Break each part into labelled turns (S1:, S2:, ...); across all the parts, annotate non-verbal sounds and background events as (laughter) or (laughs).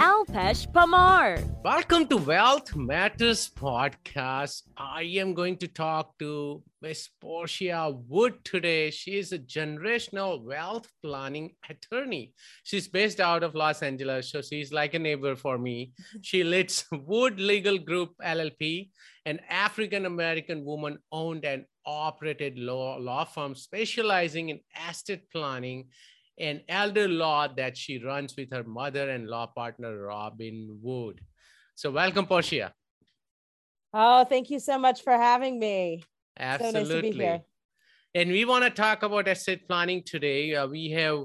S1: Alpesh Parmar.
S2: Welcome to Wealth Matters Podcast. I am going to talk to Miss Portia Wood today. She is a generational wealth planning attorney. She's based out of Los Angeles, so she's like a neighbor for me. She leads Wood Legal Group LLP, an African American woman owned and operated law, law firm specializing in estate planning and elder law that she runs with her mother and law partner, Robin Wood. So, welcome, Portia.
S3: Oh, thank you so much for having me.
S2: Absolutely. So nice to be here. And we want to talk about estate planning today. Uh, we have,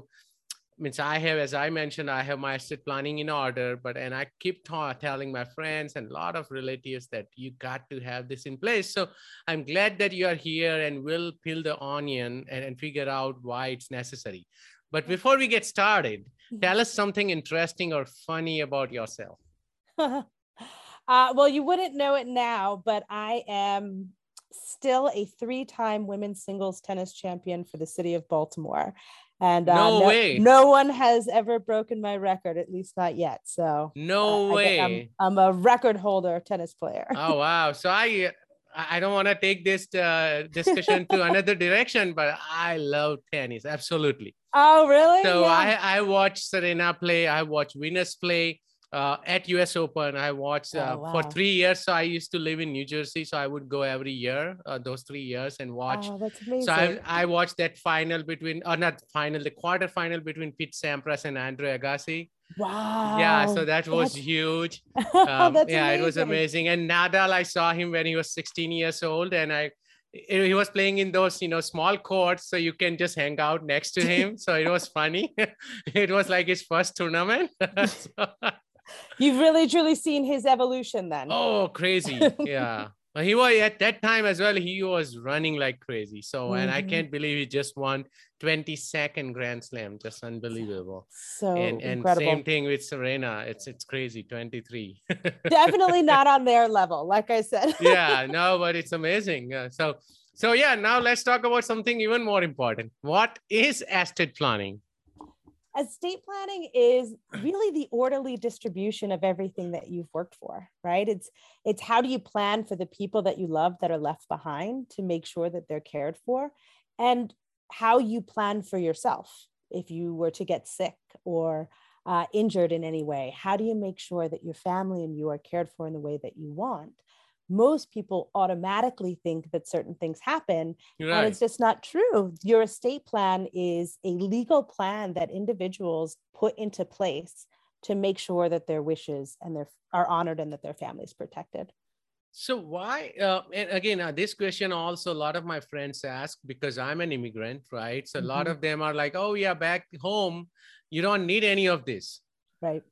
S2: means I have, as I mentioned, I have my estate planning in order, but and I keep ta- telling my friends and a lot of relatives that you got to have this in place. So I'm glad that you are here and we'll peel the onion and, and figure out why it's necessary. But before we get started, mm-hmm. tell us something interesting or funny about yourself. (laughs)
S3: uh, well, you wouldn't know it now, but I am still a three-time women's singles tennis champion for the city of Baltimore. And uh,
S2: no,
S3: no,
S2: way.
S3: No one has ever broken my record, at least not yet. So
S2: no uh, way.
S3: I'm, I'm, a record holder tennis player.
S2: oh wow! So I I don't want to take this uh, discussion to another direction, but I love tennis. Absolutely.
S3: Oh, really?
S2: So yeah. I, I watch Serena play. I watch Venus play uh, at US Open. I watched uh, oh, wow. for three years. So I used to live in New Jersey. So I would go every year, uh, those three years, and watch.
S3: Oh, that's amazing.
S2: So I, I watched that final between, or not final, the quarter final between Pete Sampras and Andre Agassi.
S3: Wow.
S2: Yeah, so that was That's... huge. (laughs) Um, yeah, amazing. it was amazing. And Nadal, I saw him when he was 16 years old, and I he was playing in those you know small courts so you can just hang out next to him so it was funny (laughs) it was like his first tournament (laughs) so...
S3: you've really truly seen his evolution then
S2: oh crazy yeah he was at that time as well he was running like crazy so mm-hmm. and i mm-hmm. can't believe he just won 22nd grand slam just unbelievable.
S3: So
S2: and, and
S3: incredible.
S2: same thing with serena it's it's crazy 23 (laughs)
S3: definitely not on their level like i said. (laughs)
S2: Yeah no but it's amazing uh, so so yeah now let's talk about something even more important. What is estate planning?
S3: Estate planning is really the orderly distribution of everything that you've worked for right? It's it's how do you plan for the people that you love that are left behind to make sure that they're cared for? And how you plan for yourself if you were to get sick or uh, injured in any way. How do you make sure that your family and you are cared for in the way that you want? Most people automatically think that certain things happen right. and it's just not true. Your estate plan is a legal plan that individuals put into place to make sure that their wishes and their are honored and that their family is protected
S2: so why uh, and again uh, this question also a lot of my friends ask because i'm an immigrant right? So a mm-hmm. lot of them are like oh yeah back home you don't need any of this.
S3: Right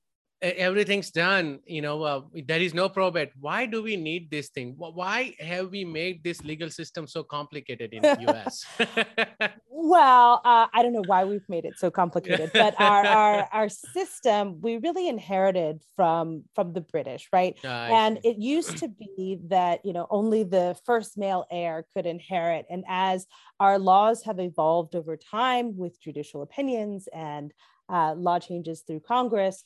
S2: everything's done you know uh, there is no probate. Why do we need this thing? Why have we made this legal system so complicated in the us (laughs)
S3: well uh, i don't know why we've made it so complicated but our, (laughs) our our system we really inherited from from the british right? And it used to be that you know only the first male heir could inherit. And as our laws have evolved over time with judicial opinions and uh, law changes through congress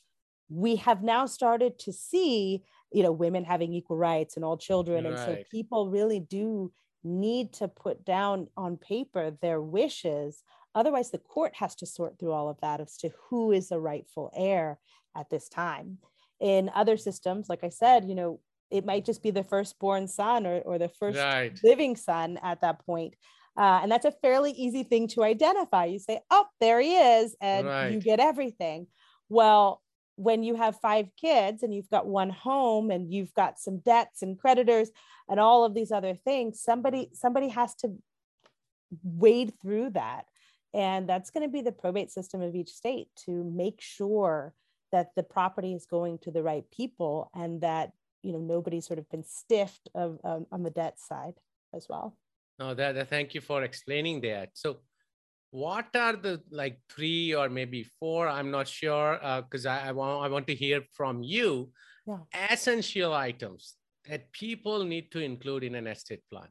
S3: we have now started to see you know women having equal rights and all children right. and so people really do need to put down on paper their wishes otherwise the court has to sort through all of that as to who is the rightful heir at this time in other systems like i said you know it might just be the firstborn son or, or the first right. living son at that point uh, and that's a fairly easy thing to identify you say oh there he is and right. you get everything well when you have five kids and you've got one home and you've got some debts and creditors and all of these other things somebody somebody has to wade through that. And that's going to be the probate system of each state to make sure that the property is going to the right people and that you know nobody's sort of been stiffed of, um, on the debt side as well.
S2: No that, that thank you for explaining that. So what are the like three or maybe four i'm not sure because uh, I, I, want i want to hear from you yeah. essential items that people need to include in an estate plan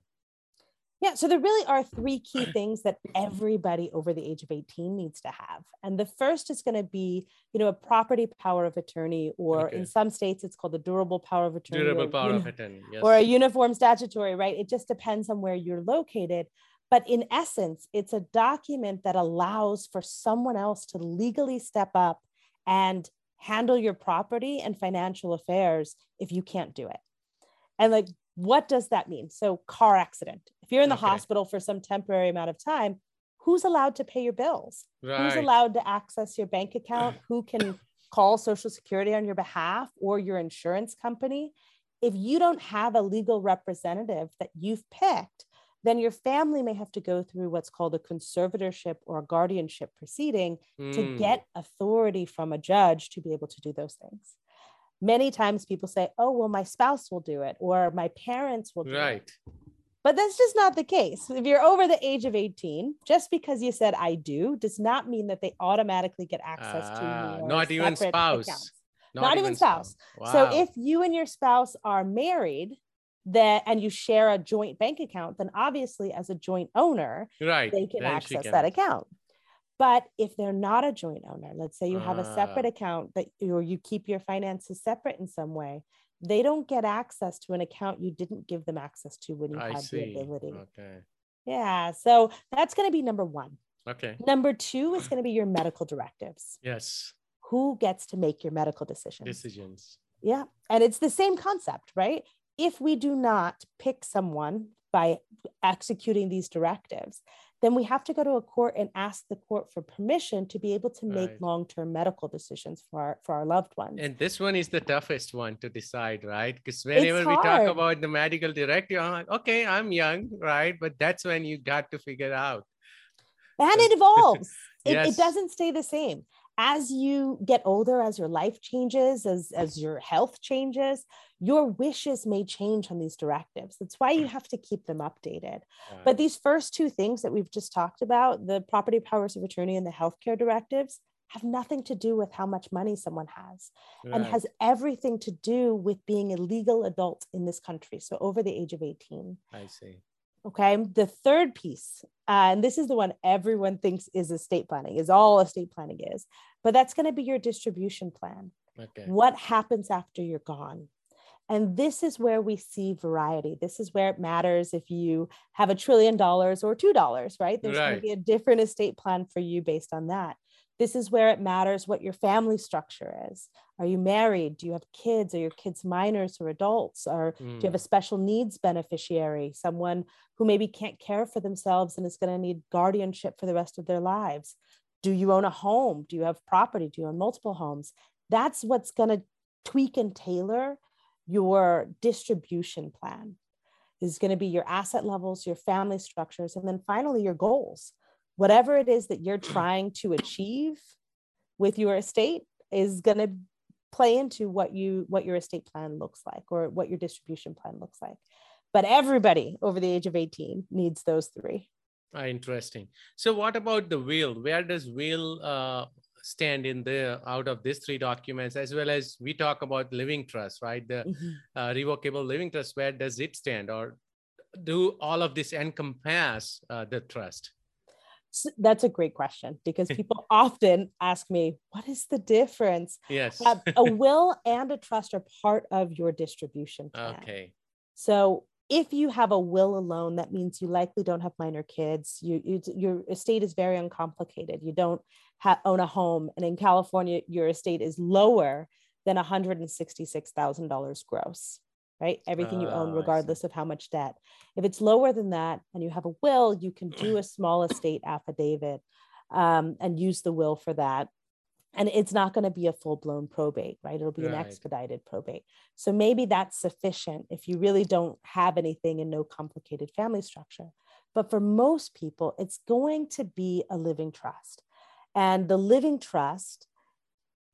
S3: yeah, so there really are three key things that everybody over the age of 18 needs to have. And the first is going to be, you know, a property power of attorney, or okay. in some states it's called a durable power of attorney.
S2: Durable power uni- of attorney, yes.
S3: Or a uniform statutory, right? It just depends on where you're located. But in essence, it's a document that allows for someone else to legally step up and handle your property and financial affairs if you can't do it. And like, what does that mean? So, car accident. If you're in the okay. hospital for some temporary amount of time, who's allowed to pay your bills? Right. Who's allowed to access your bank account? (clears throat) Who can call Social Security on your behalf or your insurance company? If you don't have a legal representative that you've picked, then your family may have to go through what's called a conservatorship or a guardianship proceeding mm. to hmm. get authority from a judge to be able to do those things. Many times people say, oh, well, my spouse will do it or my parents will do right. it. But that's just not the case. If you're over the age of 18, just because you said I do does not mean that they automatically get access uh, to ah, your
S2: not even spouse.
S3: Not, not, even spouse. spouse. Wow. So if you and your spouse are married, that and you share a joint bank account, then obviously as a joint owner,
S2: right.
S3: they can then access can. that account. But if they're not a joint owner, let's say you have a separate ah. account that or you keep your finances separate in some way, they don't get access to an account you didn't give them access to when you I had see. the ability.
S2: Okay.
S3: Yeah. So that's going to be number one.
S2: Okay.
S3: Number two is going to be your medical directives.
S2: Yes.
S3: Who gets to make your medical decisions?
S2: Decisions.
S3: Yeah. And it's the same concept, right? If we do not pick someone by executing these directives, then we have to go to a court and ask the court for permission to be able to make right. long-term medical decisions for our, for our loved ones.
S2: And this one is the toughest one to decide, right? Because whenever we talk about the medical directive, I'm like, okay, I'm young, right? But that's when you got to figure out.
S3: And it evolves. yes. (laughs) it, it doesn't stay the same as you get older as your life changes as as your health changes your wishes may change on these directives. That's why you have to keep them updated. Right. but these first two things that we've just talked about the property powers of attorney and the healthcare directives have nothing to do with how much money someone has right. and has everything to do with being a legal adult in this country so over the age of 18
S2: i see
S3: Okay. The third piece, uh, and this is the one everyone thinks is estate planning, is all estate planning is, but that's going to be your distribution plan. Okay. What happens after you're gone? And this is where we see variety. This is where it matters if you have a trillion dollars or two dollars, right? There's right. going to be a different estate plan for you based on that. This is where it matters what your family structure is. Are you married? Do you have kids? Are your kids minors or adults? Or mm. do you have a hmm. special needs beneficiary, someone who maybe can't care for themselves and is going to need guardianship for the rest of their lives? Do you own a home? Do you have property? Do you own multiple homes? That's what's going to tweak and tailor your distribution plan is going to be your asset levels, your family structures, and then finally your goals whatever it is that you're trying to achieve with your estate is going to play into what you what your estate plan looks like or what your distribution plan looks like. But everybody over the age of 18 needs those three.
S2: Ah, interesting. So what about the will? Where does will uh, stand in the out of these three documents as well as we talk about living trust right? The mm-hmm. uh, revocable living trust where does it stand? Or do all of this encompass uh, the trust
S3: so that's a great question because (laughs) people often ask me, what is the difference?
S2: Yes.
S3: uh, a (laughs) will and a trust are part of your distribution plan.
S2: Okay.
S3: So if you have a will alone, that means you likely don't have minor kids. You, you your estate is very uncomplicated. You don't ha- own a home, and in California, your estate is lower than one hundred and sixty-six thousand dollars gross right? Everything you own, ah, regardless of how much debt. If it's lower than that and you have a will, you can do a small estate affidavit um, and use the will for that. And it's not going to be a full blown probate, right? It'll be right. an expedited probate. So maybe that's sufficient if you really don't have anything and no complicated family structure. But for most people, it's going to be a living trust. And the living trust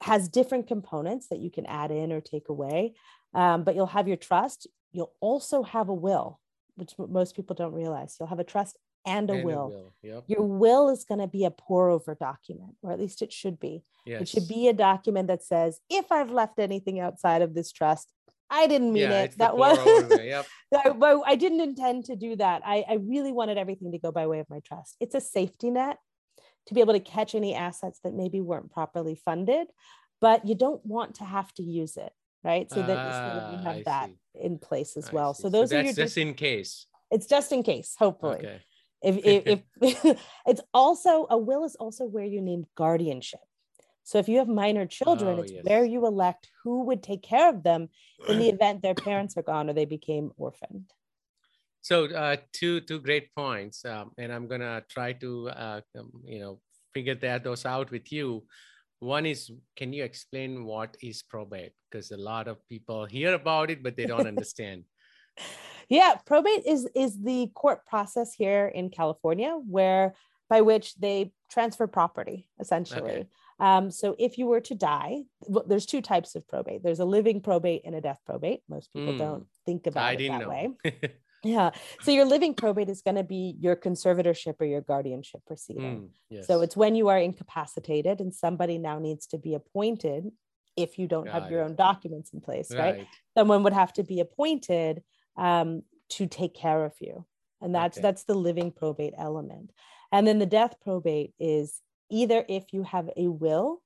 S3: has different components that you can add in or take away um, but you'll have your trust. You'll also have a will, which most people don't realize. You'll have a trust and a and will. A will. Yep. Your will is going to be a pour over document, or at least it should be. Yes. It should be a document that says, if I've left anything outside of this trust, I didn't mean yeah, it. That was yep. (laughs) I, I didn't intend to do that. I, I really wanted everything to go by way of my trust. It's a safety net to be able to catch any assets that maybe weren't properly funded, but you don't want to have to use it, right? So that, so that you ah, have I that see. in place as I well. See. So those so
S2: are
S3: your
S2: just in case.
S3: It's just in case, hopefully. Okay. If, if, if (laughs) it's also a will is also where you name guardianship. So if you have minor children, oh, it's yes. where you elect who would take care of them in the event their parents are gone or they became orphaned.
S2: So uh, two two great points, um, and I'm gonna try to uh, um, you know figure that those out with you. One is, can you explain what is probate? Because a lot of people hear about it, but they don't (laughs) understand.
S3: yeah, probate is is the court process here in California, where by which they transfer property essentially. Okay. Um, so if you were to die, well, there's two types of probate. There's a living probate and a death probate. Most people mm. don't think about I it that know. way. (laughs) yeah. So your living probate is going to be your conservatorship or your guardianship proceeding. Mm, yes. So it's when you are incapacitated and somebody now needs to be appointed if you don't Got have your it. own documents in place, right? right? Someone would have to be appointed um, to take care of you. And that's okay. that's the living probate element. And then the death probate is either if you have a will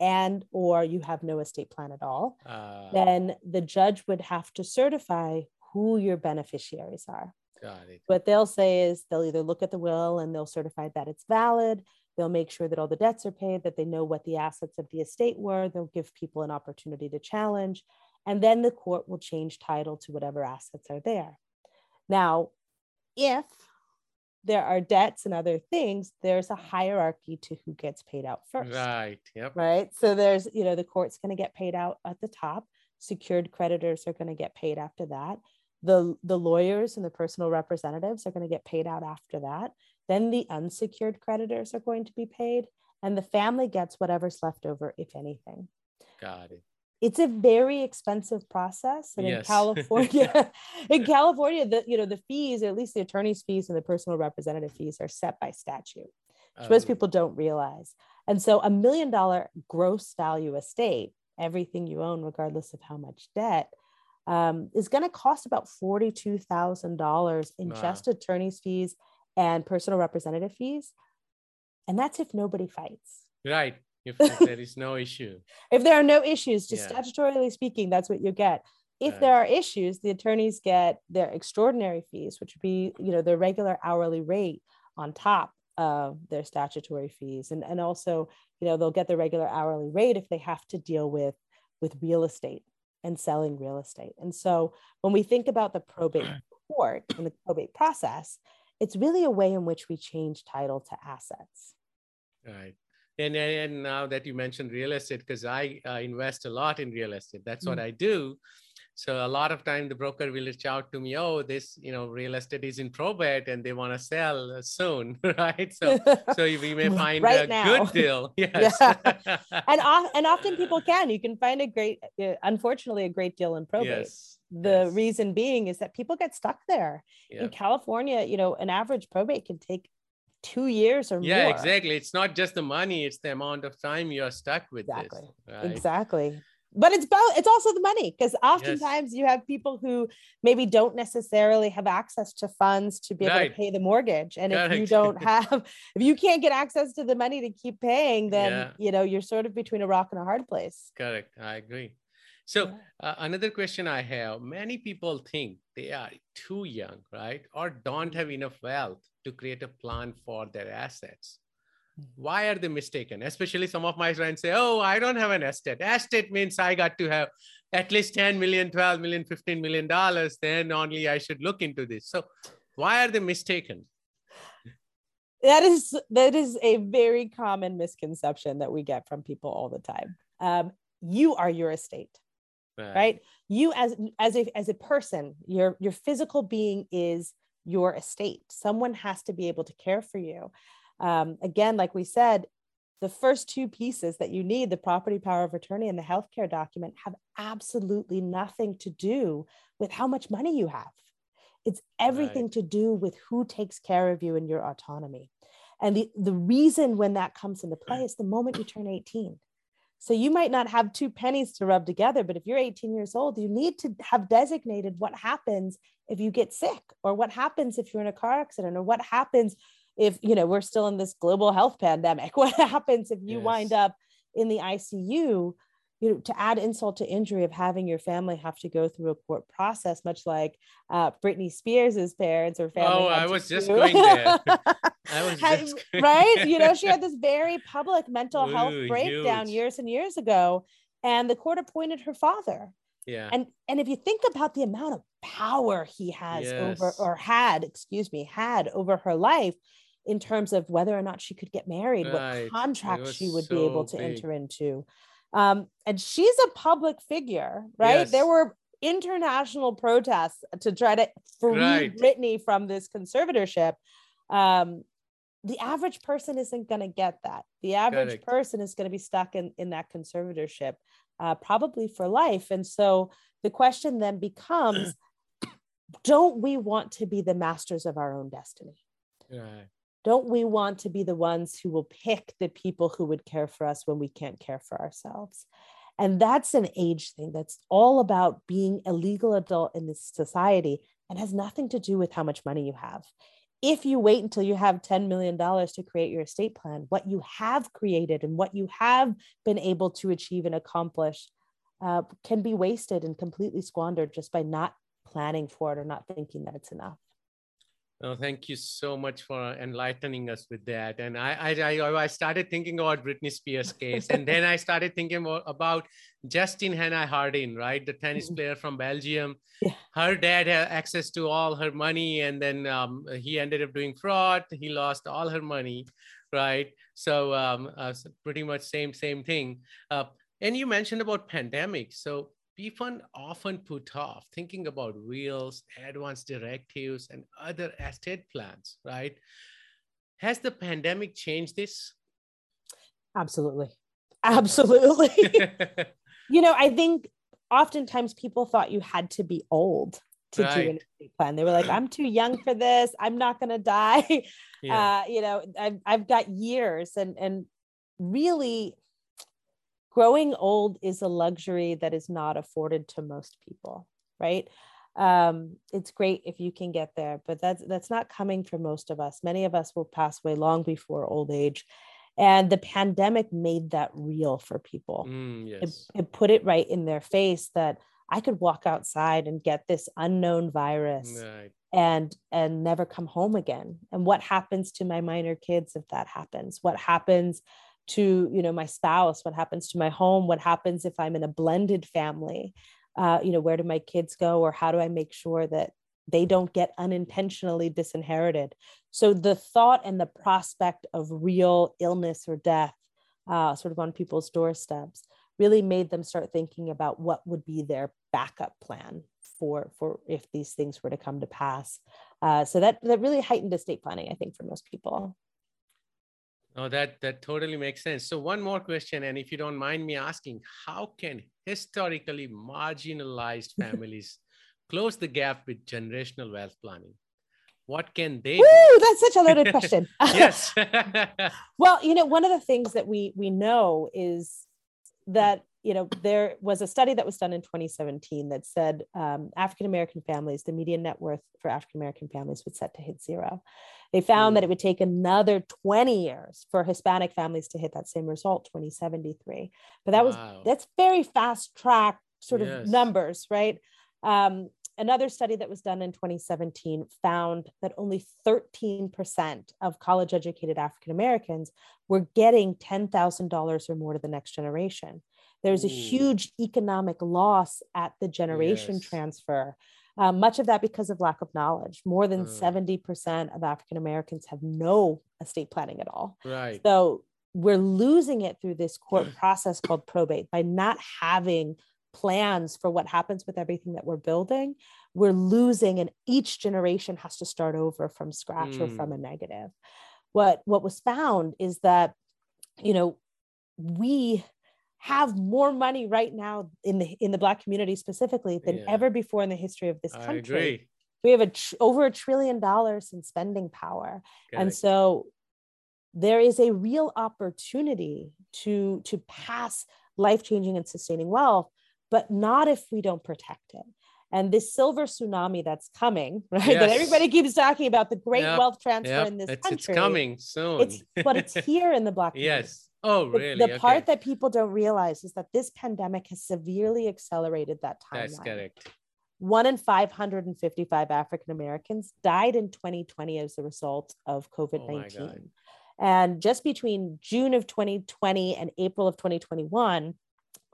S3: and or you have no estate plan at all uh, then the judge would have to certify who your beneficiaries are got it. what they'll say is they'll either look at the will and they'll certify that it's valid they'll make sure that all the debts are paid that they know what the assets of the estate were they'll give people an opportunity to challenge and then the court will change title to whatever assets are there now if there are debts and other things, there's a hierarchy to who gets paid out first.
S2: Right. Yep.
S3: Right. So there's, you know, the court's going to get paid out at the top. Secured creditors are going to get paid after that. The, the lawyers and the personal representatives are going to get paid out after that. Then the unsecured creditors are going to be paid, and the family gets whatever's left over, if anything.
S2: Got it
S3: it's a very expensive process and yes. in (laughs) california in california the you know the fees at least the attorney's fees and the personal representative fees are set by statute which most oh. people don't realize and so a million dollar gross value estate everything you own regardless of how much debt um, is going to cost about $42000 in just attorney's fees and personal representative fees and that's if nobody fights
S2: right if, if (laughs) there is no issue.
S3: if there are no issues, just yeah. statutorily speaking, that's what you get. If right. there are issues, the attorneys get their extraordinary fees, which would be, you know, their regular hourly rate on top of their statutory fees. And, and also, you know, they'll get the regular hourly rate if they have to deal with with real estate and selling real estate. And so when we think about the probate (clears throat) court and the probate process, it's really a way in which we change title to assets.
S2: Right and, and now that you mentioned real estate because i uh, invest a lot in real estate that's mm what i do so a lot of time the broker will reach out to me oh this you know real estate is in probate and they want to sell soon (laughs) right so (laughs) so we may find right a now. good deal (laughs) yes yeah.
S3: and and often people can you can find a great uh, unfortunately a great deal in probate yes. the yes. reason being is that people get stuck there in california you know an average probate can take two years or
S2: yeah,
S3: more.
S2: Yeah, exactly. It's not just the money, it's the amount of time you're stuck with
S3: exactly.
S2: this.
S3: Right? Exactly. But it's about it's also the money because oftentimes yes. you have people who maybe don't necessarily have access to funds to be able right. to pay the mortgage. And Correct. if you don't (laughs) have if you can't get access to the money to keep paying, then yeah. you know you're sort of between a rock and a hard place.
S2: Correct. I agree. So uh, another question I have, many people think they are too young, right? Or don't have enough wealth to create a plan for their assets. Why are they mistaken? Especially some of my friends say, oh, I don't have an estate. Estate means I got to have at least 10 million, 12 million, 15 million dollars. Then only I should look into this. So why are they mistaken?
S3: That is that is a very common misconception that we get from people all the time. Um, you are your estate right. right, you as as a as a person your your physical being is your estate someone has to be able to care for you um, again like we said the first two pieces that you need the property power of attorney and the healthcare document have absolutely nothing to do with how much money you have It's everything right. to do with who takes care of you and your autonomy. And the, the reason when that comes into play is the moment you turn 18. So you might not have two pennies to rub together, but if you're 18 years old, you need to have designated what happens if you get sick or what happens if you're in a car accident or what happens if you know we're still in this global health pandemic (laughs) what happens if you yes. wind up in the icu you know, to add insult to injury of having your family have to go through a court process, much like uh, Britney Spears's parents or family.
S2: Oh, (laughs) I was just going there. I was (laughs)
S3: just right. You know, she had this very public mental Ooh, health breakdown huge. years and years ago, and the court appointed her father.
S2: Yeah.
S3: And and if you think about the amount of power he has yes. over or had, excuse me, had over her life in terms of whether or not she could get married, right. what contract she would so be able to big. enter into um, and she's a public figure, right? Yes. There were international protests to try to free right. Britney from this conservatorship. Um, the average person isn't going to get that. The average Correct. person is going to be stuck in, in that conservatorship, uh, probably for life. And so the question then becomes (clears throat) don't we want to be the masters of our own destiny?
S2: Right
S3: don't we want to be the ones who will pick the people who would care for us when we can't care for ourselves? And that's an age thing. That's all about being a legal adult in this society and has nothing to do with how much money you have. If you wait until you have $10 million to create your estate plan, what you have created and what you have been able to achieve and accomplish uh, can be wasted and completely squandered just by not planning for it or not thinking that it's enough.
S2: Oh, thank you so much for enlightening us with that. And I, I, I started thinking about Britney Spears case, and then I (laughs) started thinking about Justine Henin-Hardenne, right, the tennis mm-hmm. player from Belgium. Yeah. Her dad had access to all her money, and then um, he ended up doing fraud. He lost all her money, right? So, um, uh, so pretty much same same thing. Uh, and you mentioned about pandemic. So people often put off thinking about wills, advance directives, and other estate plans, right? Has the pandemic changed this?
S3: Absolutely. Absolutely. (laughs) (laughs) you know, I think oftentimes people thought you had to be old to right. do an estate plan. They were like, I'm too young for this. I'm not going to die. Yeah. Uh, you know, I've, I've got years and, and really growing old is a luxury that is not afforded to most people right? Um, it's great if you can get there but that's that's not coming for most of us. Many of us will pass away long before old age and the pandemic made that real for people.
S2: Mm, yes.
S3: it, it put it right in their face that i could walk outside and get this unknown virus right. and and never come home again. And what happens to my minor kids if that happens? What happens to you know my spouse what happens to my home what happens if i'm in a blended family? Uh, you know where do my kids go or how do i make sure that they don't get unintentionally disinherited? So the thought and the prospect of real illness or death uh, sort of on people's doorsteps really made them start thinking about what would be their backup plan for for if these things were to come to pass. Uh, so that that really heightened estate planning i think for most people
S2: Oh, that that totally makes sense. So one more question, and if you don't mind me asking, how can historically marginalized (laughs) families close the gap with generational wealth planning? What can they?
S3: Woo, that's such a loaded (laughs) question. (laughs)
S2: yes.
S3: well, you know, one of the things that we we know is that you know, there was a study that was done in 2017 that said um, African American families, the median net worth for African American families would set to hit zero. They found mm. that it would take another 20 years for Hispanic families to hit that same result, 2073. But that wow. was that's very fast track sort yes. of numbers, right? Um, another study that was done in 2017 found that only 13% of college educated African Americans were getting $10,000 or more to the next generation. There's a huge economic loss at the generation yes. transfer. Uh, much of that because of lack of knowledge. More than uh. 70% of African Americans have no estate planning at all.
S2: Right.
S3: So we're losing it through this court (clears throat) process called probate by not having plans for what happens with everything that we're building. We're losing, and each generation has to start over from scratch mm. or from a negative. What, what was found is that, you know, we have more money right now in the in the black community specifically than yeah. ever before in the history of this country we have a tr- over a trillion dollars in spending power Got and it. so there is a real opportunity to to pass life-changing and sustaining wealth but not if we don't protect it and this silver tsunami that's coming (laughs) right yes. that everybody keeps talking about the great yep. wealth transfer yep. in this
S2: it's,
S3: country
S2: it's coming soon
S3: it's but it's (laughs) here in the black.
S2: yes oh really
S3: the, the okay. part that people don't realize is that this pandemic has severely accelerated that timeline
S2: that's correct
S3: one in 555 African Americans died in 2020 as a result of COVID 19. Oh and just between June of 2020 and April of 2021,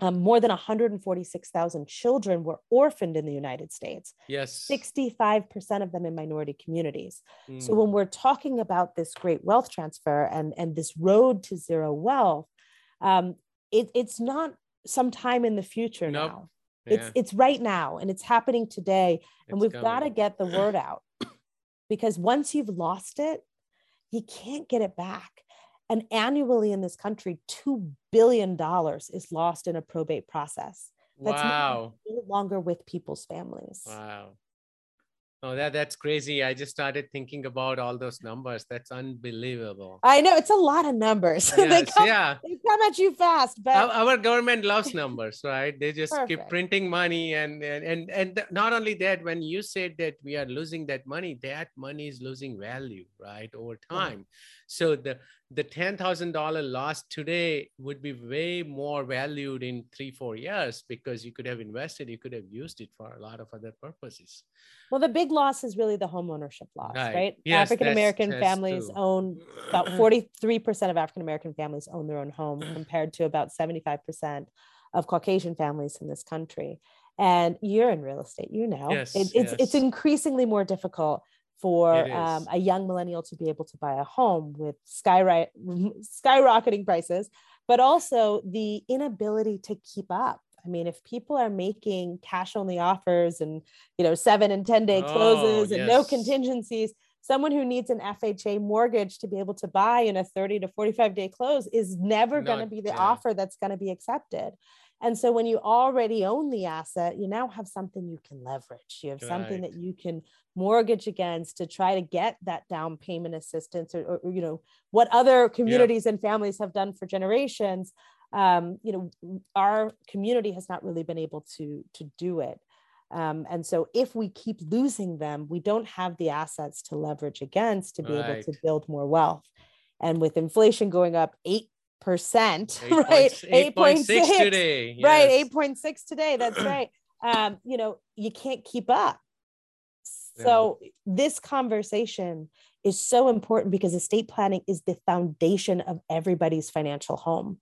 S3: um, more than 146,000 children were orphaned in the United States.
S2: Yes.
S3: 65% of them in minority communities. Mm. So when we're talking about this great wealth transfer and, and this road to zero wealth, um, it, it's not sometime in the future nope. now. Yeah. It's it's right now and it's happening today. And it's we've got to get the word out (clears throat) because once you've lost it, you can't get it back. And annually in this country, $2 billion is lost in a probate process.
S2: That's wow.
S3: no longer with people's families.
S2: Wow. Oh, that that's crazy. I just started thinking about all those numbers. That's unbelievable.
S3: I know it's a lot of numbers. (laughs)
S2: Yes, they come, yeah.
S3: They come at you fast, but
S2: our, our government loves numbers, right? They just Perfect. keep printing money and, and and and not only that, when you said that we are losing that money, that money is losing value, right? Over time. So the the ten thousand dollar loss today would be way more valued in three four years because you could have invested, you could have used it for a lot of other purposes.
S3: Well, the big loss is really the home ownership loss, right? right? Yes, African American families true. own about (clears throat) forty three percent of African American families own their own home, (clears throat) compared to about seventy five percent of Caucasian families in this country. And you're in real estate, you know,
S2: yes,
S3: it, it's yes. it's increasingly more difficult for um, a young millennial to be able to buy a home with sky (laughs) skyrocketing prices, but also the inability to keep up. I mean, if people are making cash only offers and you know seven and ten day closes oh, and yes. no contingencies, someone who needs an FHA mortgage to be able to buy in a 30 to 45 day close is never going to be the yeah. offer that's going to be accepted. And so when you already own the asset, you now have something you can leverage. You have right. something that you can mortgage against to try to get that down payment assistance or, or you know, what other communities and families have done for generations. Um, you know, our community has not really been able to, to do it. Um, and so if we keep losing them, we don't have the assets to leverage against to be right. able to build more wealth. And with inflation going up eight percent, (laughs) right?
S2: Eight point six today,
S3: yes. right? Eight point six today. That's (clears throat) right. Um, you know, you can't keep up. So yeah. this conversation is so important because estate planning is the foundation of everybody's financial home.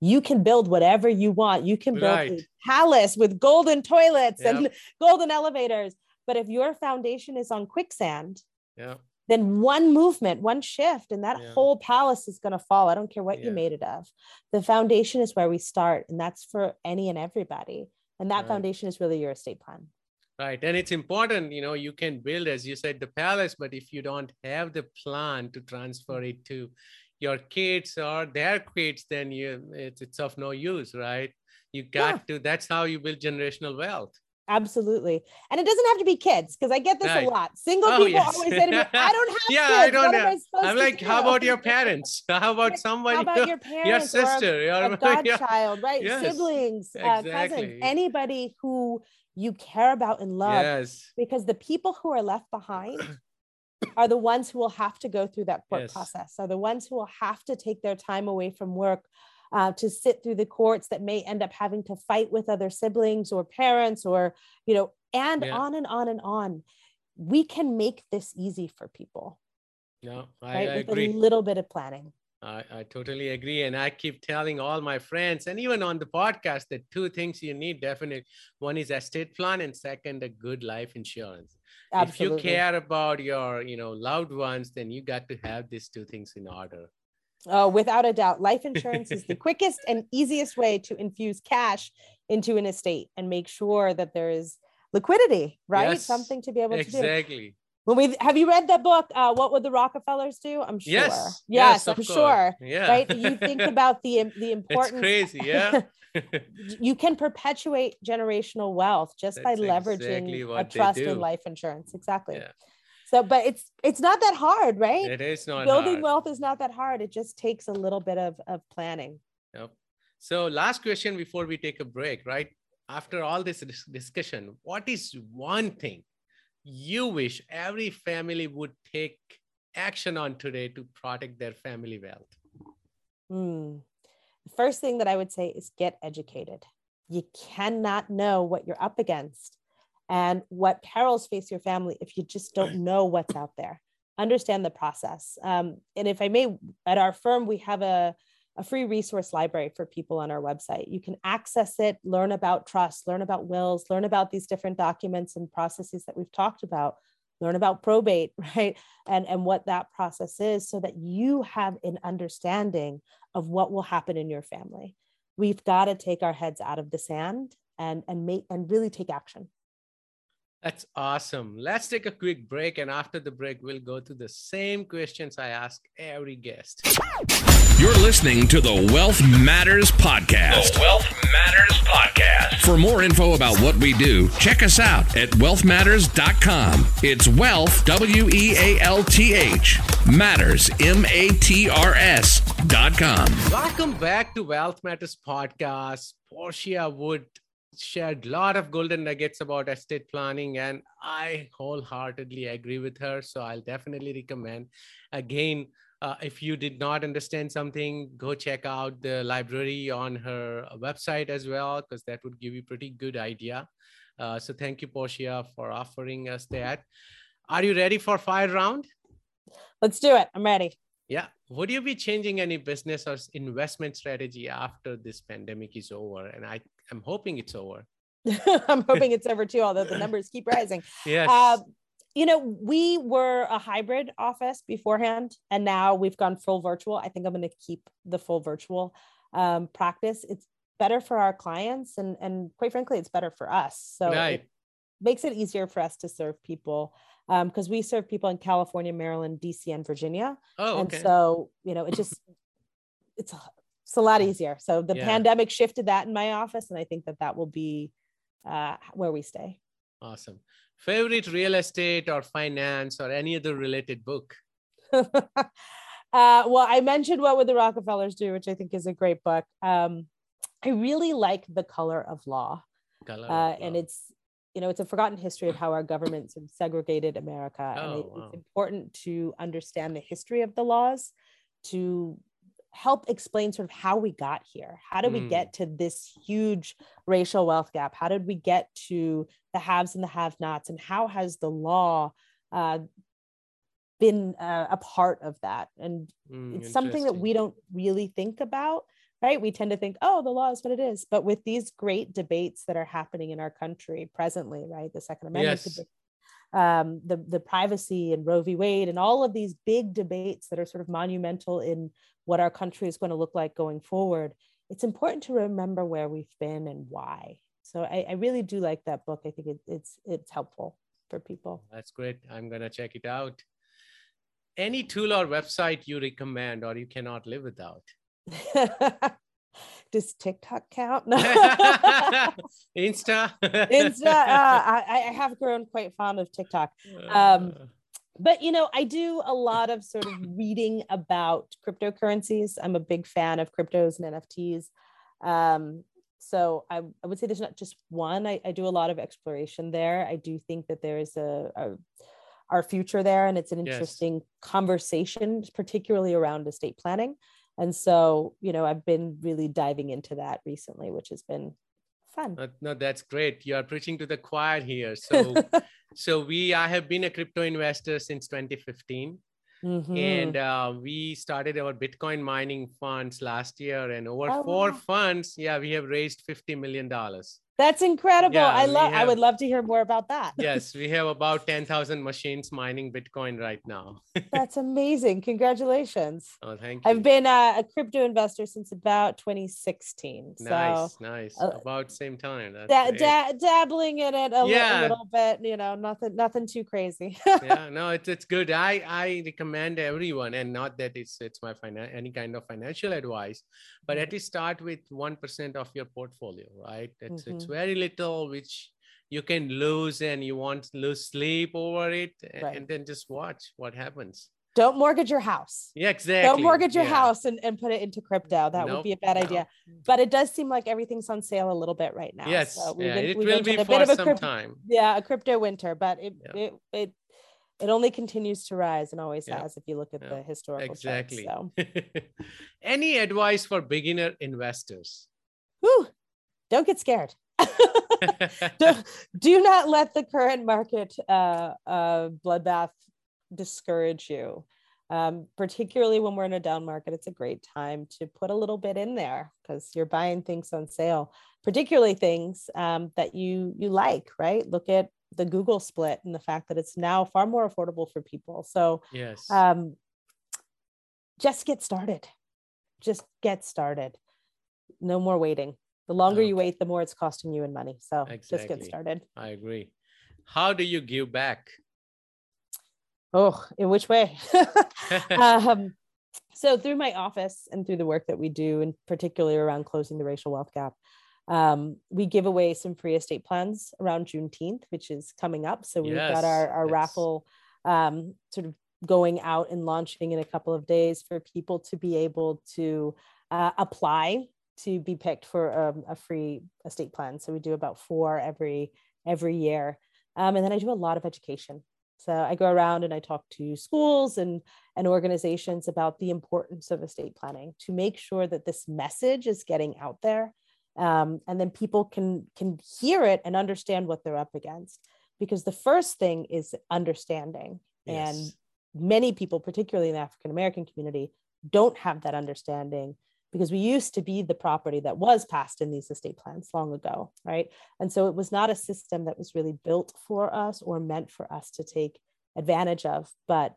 S3: You can build whatever you want. You can build right. a palace with golden toilets yep. and (laughs) golden elevators. But if your foundation is on quicksand,
S2: yeah
S3: then one movement, one shift, and that yeah. whole palace is going to fall. I don't care what yeah. you made it of. The foundation is where we start, and that's for any and everybody. And that right. foundation is really your estate plan.
S2: Right. And it's important, you know, you can build, as you said, the palace, but if you don't have the plan to transfer it to your kids or their kids, then you it's, it's of no use, right? You got yeah. to, that's how you build generational wealth.
S3: Absolutely. And it doesn't have to be kids because I get this right. a lot. Single oh, people yes. always say to me, (laughs) I don't have yeah, kids. I don't have.
S2: I'm like, how about your (laughs) parents? (laughs) How about somebody?
S3: How about your parents?
S2: Your sister,
S3: your a godchild, right? Yes. Siblings, exactly. uh, cousins, anybody who you care about and love.
S2: Yes.
S3: Because the people who are left behind (clears throat) are the ones who will have to go through that court yes. process, are the ones who will have to take their time away from work uh, to sit through the courts that may end up having to fight with other siblings or parents or you know and yeah. on and on and on we can make this easy for people
S2: no I, right? I with
S3: agree. a little bit of planning
S2: I, I totally agree. And I keep telling all my friends and even on the podcast that two things you need definitely. One is estate plan and second, a good life insurance. Absolutely. If you care about your, you know, loved ones, then you got to have these two things in order.
S3: Oh, without a doubt. Life (laughs) insurance is the quickest and easiest way to infuse cash into an estate and make sure that there is liquidity, right? Yes, Something to be able
S2: exactly.
S3: to do.
S2: Exactly.
S3: when we have you read that book uh, what would the rockefellers do i'm sure
S2: yes
S3: yes,
S2: yes
S3: i'm sure
S2: yeah
S3: right you think (laughs) about the the importance
S2: it's crazy (laughs) yeah
S3: you can perpetuate generational wealth just
S2: That's
S3: by leveraging
S2: exactly
S3: a trust in life insurance exactly
S2: Yeah.
S3: So but it's it's not that hard right
S2: it is not
S3: building
S2: hard.
S3: wealth is not that hard it just takes a little bit of of planning
S2: Yep. So last question before we take a break, right? After all this discussion, what is one thing you wish every family would take action on today to protect their family wealth?
S3: Hmm. The first thing that I would say is get educated. You cannot know what you're up against and what perils face your family if you just don't (clears throat) know what's out there. Understand the process. Um, and if I may, at our firm, we have a, a free resource library for people on our website. You can access it, learn about trust, learn about wills, learn about these different documents and processes that we've talked about, learn about probate, (laughs) right? And, and what that process is so that you have an understanding of what will happen in your family. We've got to take our heads out of the sand and, and make and really take action.
S2: That's awesome. Let's take a quick break. And after the break, we'll go to the same questions I ask every guest.
S4: You're listening to the Wealth Matters Podcast.
S5: The Wealth Matters Podcast.
S4: For more info about what we do, check us out at wealthmatters.com. It's wealth, W E A L T H, matters, M A T R S.com.
S2: Welcome back to Wealth Matters Podcast. Portia Wood shared a lot of golden nuggets about estate planning, and I wholeheartedly agree with her. So I'll definitely recommend. Again, uh, if you did not understand something, go check out the library on her website as well, because that would give you pretty good idea. Uh, so thank you, Portia, for offering us that. Are you ready for fire round?
S3: Let's do it. I'm ready.
S2: Yeah. Would you be changing any business or investment strategy after this pandemic is over? And I, I'm hoping it's over. (laughs)
S3: I'm hoping it's over too, although the (laughs) numbers keep rising.
S2: Yes.
S3: Uh, you know, we were a hybrid office beforehand, and now we've gone full virtual. I think I'm going to keep the full virtual um, practice. It's better for our clients, and and quite frankly, it's better for us. So
S2: right.
S3: it makes it easier for us to serve people because um, we serve people in California, Maryland, DC, and Virginia.
S2: Oh,
S3: and
S2: okay.
S3: so you know, it just it's it's a lot easier. So the
S2: Yeah.
S3: pandemic shifted that in my office, and I think that that will be uh, where we stay.
S2: awesome. Favorite real estate or finance or any other related book? (laughs)
S3: uh, well, I mentioned What Would the Rockefellers Do, which I think is a great book. Um, I really like The Color of Law.
S2: Color of
S3: Uh, and
S2: Law.
S3: it's, you know, it's a forgotten history of how our governments of segregated America. and
S2: Oh,
S3: it-
S2: wow.
S3: it's important to understand the history of the laws to help explain sort of how we got here. How did we
S2: Mm.
S3: get to this huge racial wealth gap? How did we get to the haves and the have nots? And how has the law uh, been uh, a part of that? And
S2: Mm,
S3: it's something that we don't really think about right we tend to think oh the law is what it is but with these great debates that are happening in our country presently right the second amendment
S2: Yes.
S3: debate, um, the, the privacy and roe v wade and all of these big debates that are sort of monumental in what our country is going to look like going forward it's important to remember where we've been and why so i, I really do like that book i think it, it's it's helpful for people
S2: That's great. I'm going to check it out. Any tool or website you recommend or you cannot live without? (laughs)
S3: does tiktok count (laughs)
S2: Insta?
S3: Insta, uh, I, I have grown quite fond of TikTok. um,
S2: Uh,
S3: But you know, I do a lot of sort of reading about cryptocurrencies. I'm a big fan of cryptos and NFTs. Um, so I, I would say there's not just one. I, I do a lot of exploration there. I do think that there is a, a our future there, and it's an
S2: Yes.
S3: interesting conversation, particularly around estate planning. And so, you know, I've been really diving into that recently, which has been fun.
S2: no, that's great. You are preaching to the choir here. (laughs) So, so we, I have been a crypto investor since 2015.
S3: Mhm.
S2: and uh, we started our bitcoin mining funds last year and over
S3: Oh,
S2: four
S3: wow.
S2: funds yeah we have raised 50 million dollars
S3: That's incredible. Yeah, I love I would love to hear more about that. (laughs)
S2: yes, we have about 10,000 machines mining Bitcoin right now. (laughs)
S3: That's amazing. Congratulations.
S2: Oh, thank you.
S3: I've been a, a crypto investor since about 2016.
S2: So nice, nice. Uh, about same time.
S3: Da- da- dabbling in it a, yeah. little bit, you know, nothing nothing too crazy. (laughs)
S2: yeah, no, it's it's good. I I recommend everyone and not that it's it's my finan- any kind of financial advice, but at least start with 1% of your portfolio, right? It's mm-hmm. it's very little which you can lose and you want to lose sleep over it and, right. and then just watch what happens
S3: don't mortgage your house.
S2: Yeah, exactly.
S3: Don't mortgage your yeah. house and, and put it into crypto. That nope, would be a bad no. idea. But it does seem like everything's on sale a little bit right now.
S2: Yes, so yeah, been, it will be for some crypto, time.
S3: Yeah, a crypto winter, but it, yeah. it, it it only continues to rise and always yeah. has if you look at the historical exactly.
S2: So. (laughs) Any advice for beginner investors?
S3: Whew, don't get scared. (laughs) do, do, not let the current market uh, uh, bloodbath discourage you. Um, particularly when we're in a down market, it's a great time to put a little bit in there because you're buying things on sale, particularly things um, that you you like. Right? Look at the Google split and the fact that it's now far more affordable for people. So
S2: yes,
S3: um, just get started. Just get started. No more waiting the longer okay. you wait the more it's costing you in money. So exactly. just get started.
S2: I agree. How do you give back?
S3: Oh in which way? (laughs) (laughs) Um, so through my office and through the work that we do and particularly around closing the racial wealth gap um, we give away some free estate plans around juneteenth which is coming up. So we've yes, got our, our raffle um, sort of going out and launching in a couple of days for people to be able to uh, apply to be picked for um, a free estate plan. So we do about four every every year, um, and then I do a lot of education. So I go around and I talk to schools and and organizations about the importance of estate planning to make sure that this message is getting out there, um, and then people can can hear it and understand what they're up against. Because the first thing is understanding, yes. and many people, particularly in the African American community, don't have that understanding because we used to be the property that was passed in these estate plans long ago, right? And so it was not a system that was really built for us or meant for us to take advantage of, but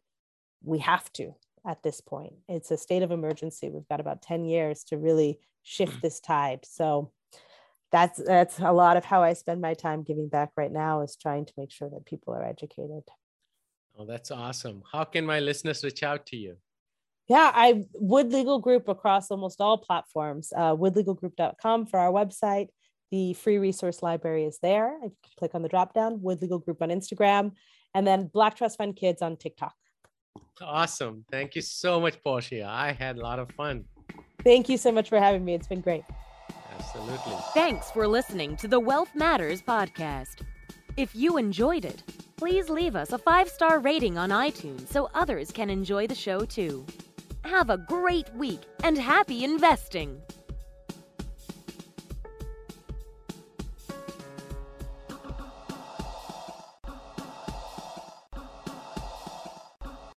S3: we have to at this point. It's a state of emergency. We've got about 10 years to really shift this tide. So that's that's a lot of how I spend my time giving back right now is trying to make sure that people are educated.
S2: Oh, that's awesome. How can my listeners reach out to you?
S3: Yeah, I Wood Legal Group across almost all platforms. Uh, woodlegalgroup.com for our website. The free resource library is there. I click on the drop down. Wood Legal Group on Instagram, and then Black Trust Fund Kids on TikTok.
S2: Awesome! Thank you so much, Portia. I had a lot of fun.
S3: Thank you so much for having me. It's been great.
S2: Absolutely.
S1: Thanks for listening to the Wealth Matters podcast. If you enjoyed it, please leave us a five star rating on iTunes so others can enjoy the show too. Have a great week and happy investing!